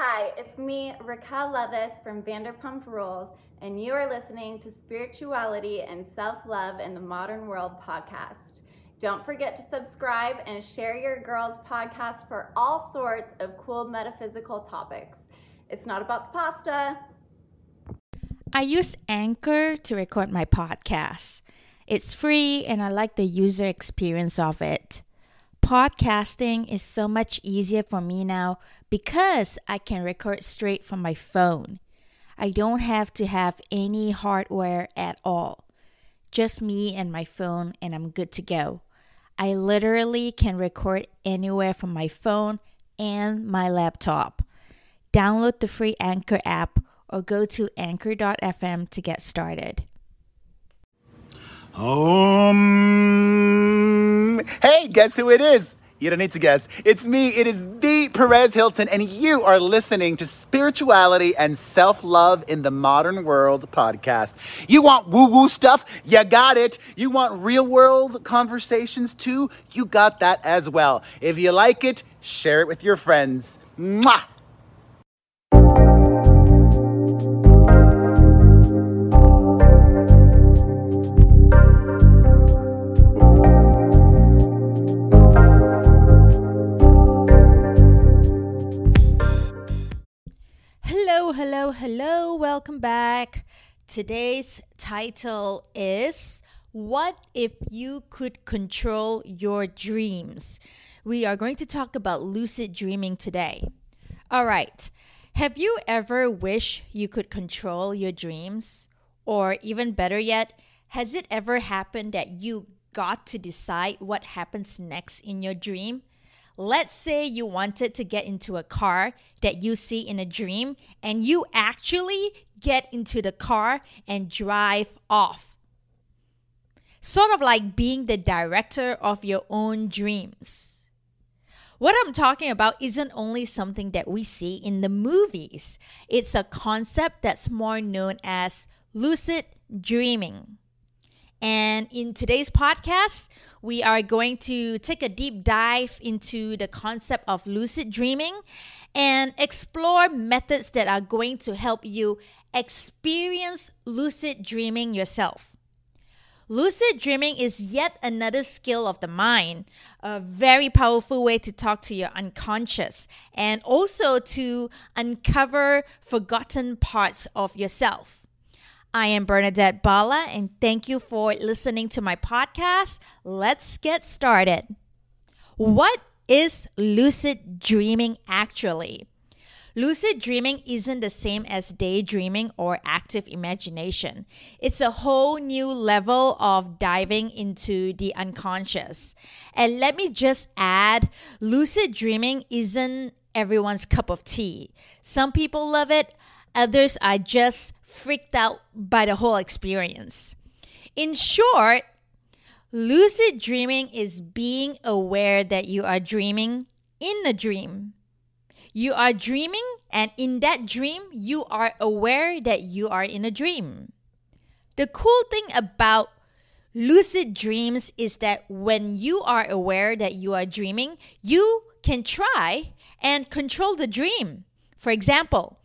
Hi, it's me, Raquel Leviss from Vanderpump Rules, and you are listening to Spirituality and Self Love in the Modern World podcast. Don't forget to subscribe and share your girls' podcast for all sorts of cool metaphysical topics. It's not about the pasta. I use Anchor to record my podcast. It's free and I like the user experience of it. Podcasting is so much easier for me now because I can record straight from my phone. I don't have to have any hardware at all. Just me and my phone, and I'm good to go. I literally can record anywhere from my phone and my laptop. Download the free Anchor app or go to anchor.fm to get started. Um, hey, guess who it is? You don't need to guess. It's me. It is the Perez Hilton, and you are listening to Spirituality and Self Love in the Modern World podcast. You want woo woo stuff? You got it. You want real world conversations too? You got that as well. If you like it, share it with your friends. Mwah! Hello, hello. Welcome back. Today's title is What If You Could Control Your Dreams? We are going to talk about lucid dreaming today. All right. Have you ever wished you could control your dreams? Or even better yet, has it ever happened that you got to decide what happens next in your dream? Let's say you wanted to get into a car that you see in a dream, and you actually get into the car and drive off. Sort of like being the director of your own dreams. What I'm talking about isn't only something that we see in the movies, it's a concept that's more known as lucid dreaming. And in today's podcast, we are going to take a deep dive into the concept of lucid dreaming and explore methods that are going to help you experience lucid dreaming yourself. Lucid dreaming is yet another skill of the mind, a very powerful way to talk to your unconscious and also to uncover forgotten parts of yourself. I am Bernadette Bala, and thank you for listening to my podcast. Let's get started. What is lucid dreaming actually? Lucid dreaming isn't the same as daydreaming or active imagination. It's a whole new level of diving into the unconscious. And let me just add lucid dreaming isn't everyone's cup of tea. Some people love it, others are just freaked out by the whole experience. In short, lucid dreaming is being aware that you are dreaming in a dream. You are dreaming, and in that dream, you are aware that you are in a dream. The cool thing about lucid dreams is that when you are aware that you are dreaming, you can try and control the dream. For example,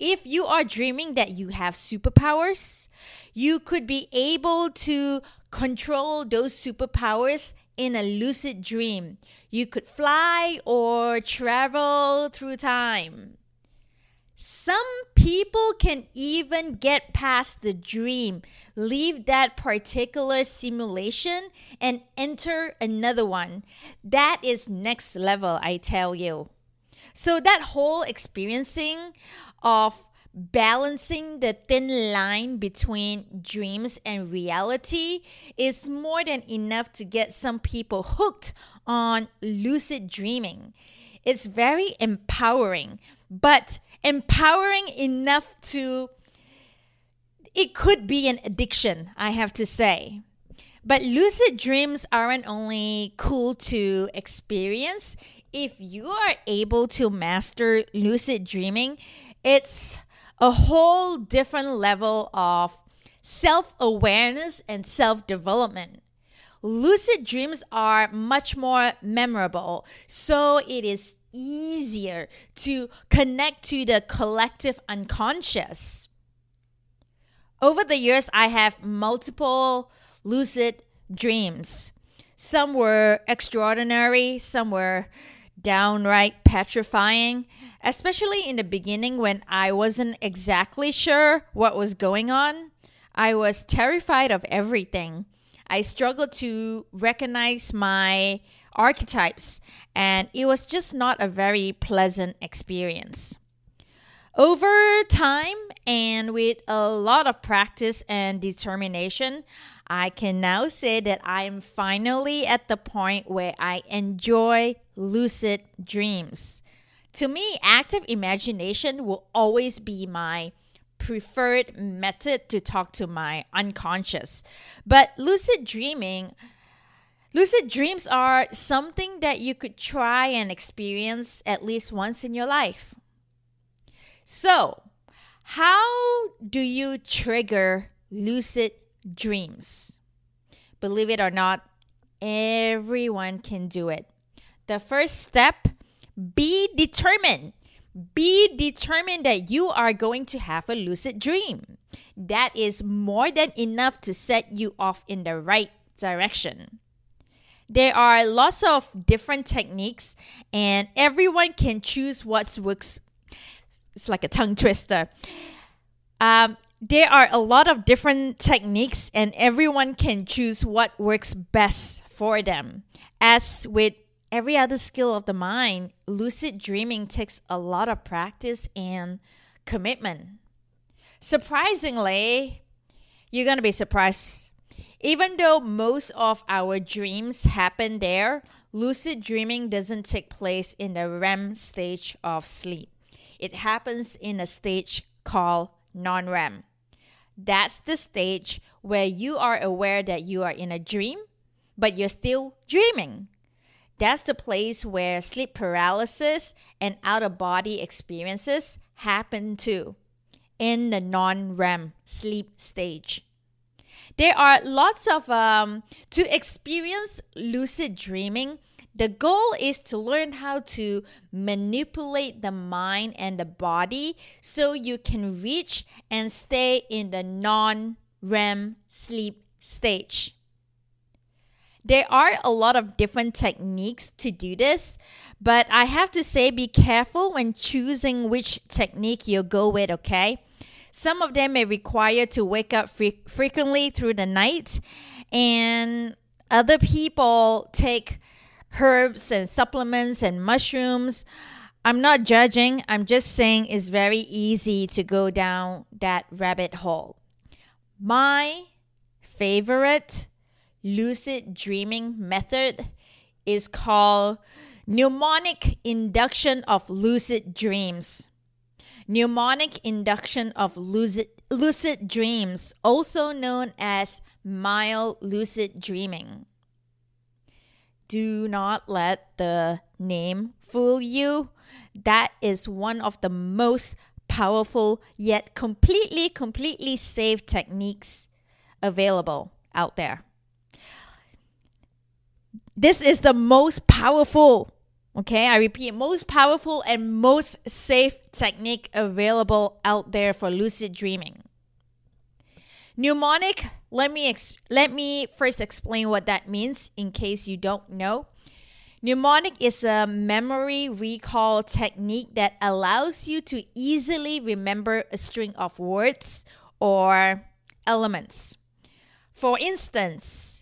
if you are dreaming that you have superpowers, you could be able to control those superpowers in a lucid dream. You could fly or travel through time. Some people can even get past the dream, leave that particular simulation, and enter another one. That is next level, I tell you. So, that whole experiencing of balancing the thin line between dreams and reality is more than enough to get some people hooked on lucid dreaming. It's very empowering, but empowering enough to it could be an addiction, I have to say. But lucid dreams aren't only cool to experience. If you are able to master lucid dreaming, it's a whole different level of self awareness and self development. Lucid dreams are much more memorable, so it is easier to connect to the collective unconscious. Over the years, I have multiple lucid dreams. Some were extraordinary, some were downright petrifying, especially in the beginning when I wasn't exactly sure what was going on. I was terrified of everything. I struggled to recognize my archetypes, and it was just not a very pleasant experience. Over time and with a lot of practice and determination, I can now say that I am finally at the point where I enjoy lucid dreams. To me, active imagination will always be my preferred method to talk to my unconscious. But lucid dreaming, lucid dreams are something that you could try and experience at least once in your life. So, how do you trigger lucid dreams? Believe it or not, everyone can do it. The first step be determined. Be determined that you are going to have a lucid dream. That is more than enough to set you off in the right direction. There are lots of different techniques, and everyone can choose what works. It's like a tongue twister. Um, there are a lot of different techniques, and everyone can choose what works best for them. As with every other skill of the mind, lucid dreaming takes a lot of practice and commitment. Surprisingly, you're going to be surprised. Even though most of our dreams happen there, lucid dreaming doesn't take place in the REM stage of sleep. It happens in a stage called non REM. That's the stage where you are aware that you are in a dream, but you're still dreaming. That's the place where sleep paralysis and out of body experiences happen too, in the non REM sleep stage. There are lots of, um, to experience lucid dreaming, the goal is to learn how to manipulate the mind and the body so you can reach and stay in the non REM sleep stage. There are a lot of different techniques to do this, but I have to say be careful when choosing which technique you go with, okay? Some of them may require to wake up fre- frequently through the night, and other people take herbs and supplements and mushrooms. I'm not judging, I'm just saying it's very easy to go down that rabbit hole. My favorite lucid dreaming method is called mnemonic induction of lucid dreams. Mnemonic induction of lucid, lucid dreams, also known as mild lucid dreaming. Do not let the name fool you. That is one of the most powerful yet completely, completely safe techniques available out there. This is the most powerful, okay, I repeat, most powerful and most safe technique available out there for lucid dreaming. Mnemonic, let me let me first explain what that means in case you don't know. Mnemonic is a memory recall technique that allows you to easily remember a string of words or elements. For instance,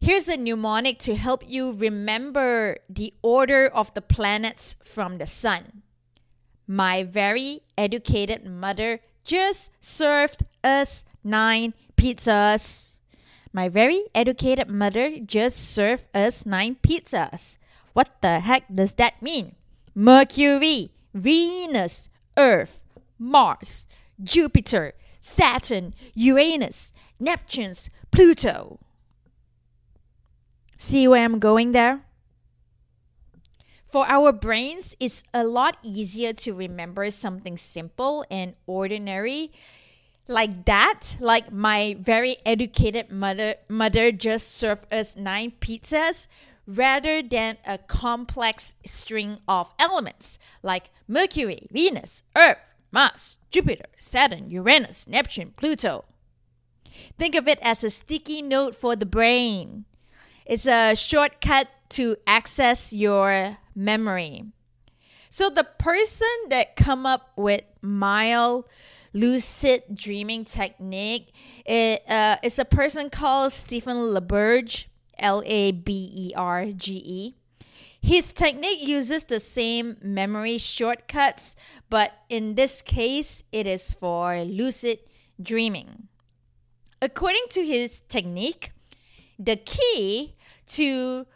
Here's a mnemonic to help you remember the order of the planets from the sun. My very educated mother just served us nine pizzas. My very educated mother just served us nine pizzas. What the heck does that mean? Mercury, Venus, Earth, Mars, Jupiter, Saturn, Uranus, Neptune, Pluto. See where I'm going there? For our brains, it's a lot easier to remember something simple and ordinary like that. Like my very educated mother mother just served us nine pizzas rather than a complex string of elements like Mercury, Venus, Earth, Mars, Jupiter, Saturn, Uranus, Neptune, Pluto. Think of it as a sticky note for the brain. It's a shortcut to access your memory. So the person that come up with mild lucid dreaming technique it, uh, is a person called Stephen LaBerge, L A B E R G E. His technique uses the same memory shortcuts, but in this case, it is for lucid dreaming. According to his technique, the key to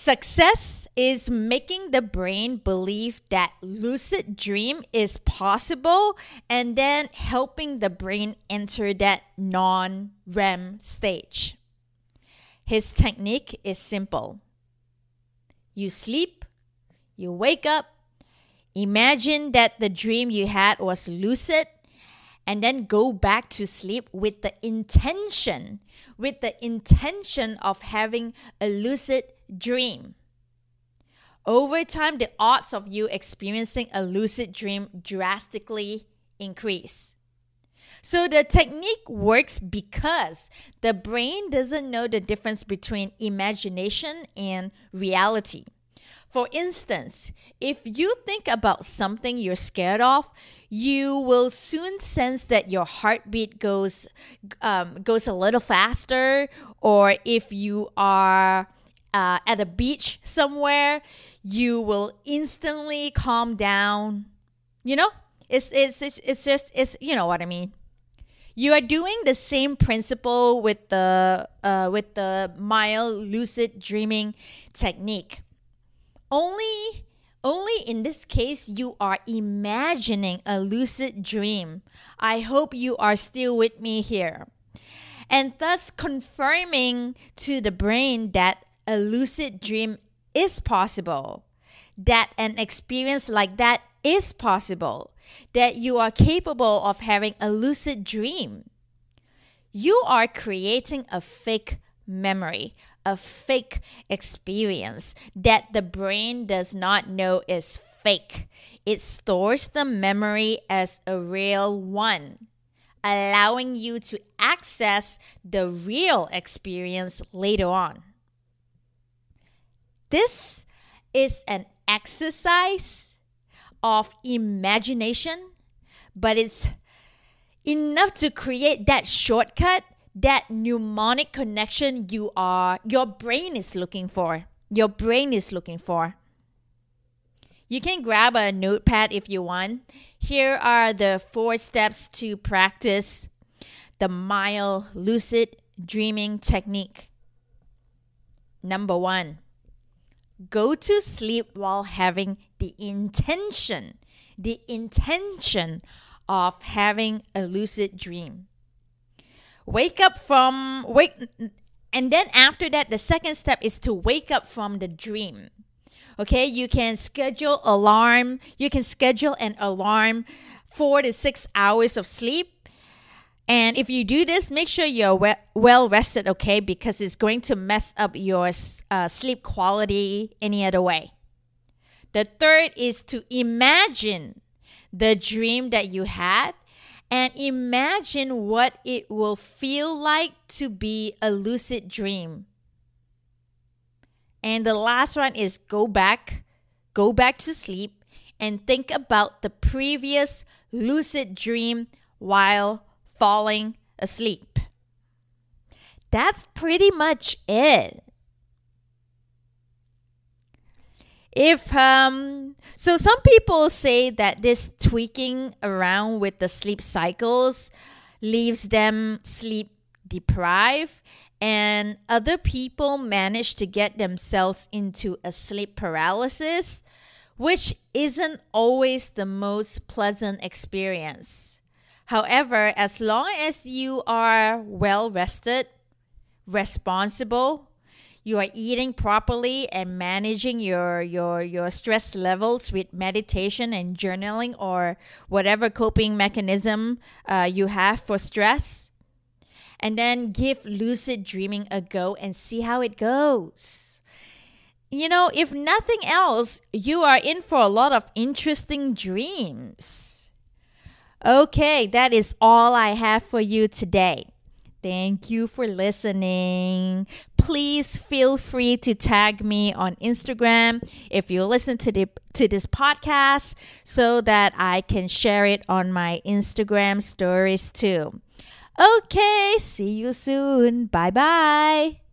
success is making the brain believe that lucid dream is possible and then helping the brain enter that non REM stage. His technique is simple. You sleep, you wake up, imagine that the dream you had was lucid, and then go back to sleep with the intention, with the intention of having a lucid dream. Over time, the odds of you experiencing a lucid dream drastically increase. So the technique works because the brain doesn't know the difference between imagination and reality. For instance, if you think about something you're scared of, you will soon sense that your heartbeat goes um, goes a little faster. Or if you are uh, at a beach somewhere, you will instantly calm down. You know, it's it's it's, it's just it's you know what I mean. You are doing the same principle with the uh, with the mild lucid dreaming technique. Only only in this case you are imagining a lucid dream. I hope you are still with me here. And thus confirming to the brain that a lucid dream is possible, that an experience like that is possible, that you are capable of having a lucid dream. You are creating a fake memory, a fake experience that the brain does not know is fake. It stores the memory as a real one, allowing you to access the real experience later on. This is an exercise of imagination, but it's enough to create that shortcut that mnemonic connection you are your brain is looking for. Your brain is looking for. You can grab a notepad if you want. Here are the four steps to practice the mild lucid dreaming technique. Number 1 go to sleep while having the intention the intention of having a lucid dream wake up from wake and then after that the second step is to wake up from the dream. Okay you can schedule alarm you can schedule an alarm 4 to 6 hours of sleep. And if you do this make sure you're well rested okay because it's going to mess up your uh, sleep quality any other way. The third is to imagine the dream that you had and imagine what it will feel like to be a lucid dream. And the last one is go back, go back to sleep and think about the previous lucid dream while falling asleep. That's pretty much it. If um so some people say that this tweaking around with the sleep cycles leaves them sleep deprived and other people manage to get themselves into a sleep paralysis which isn't always the most pleasant experience. However as long as you are well rested responsible you are eating properly and managing your your your stress levels with meditation and journaling or whatever coping mechanism uh, you have for stress and then give lucid dreaming a go and see how it goes you know, if nothing else, you are in for a lot of interesting dreams. Okay, that is all I have for you today. Thank you for listening. Please feel free to tag me on Instagram if you listen to the to this podcast so that I can share it on my Instagram stories too. Okay, see you soon. Bye bye.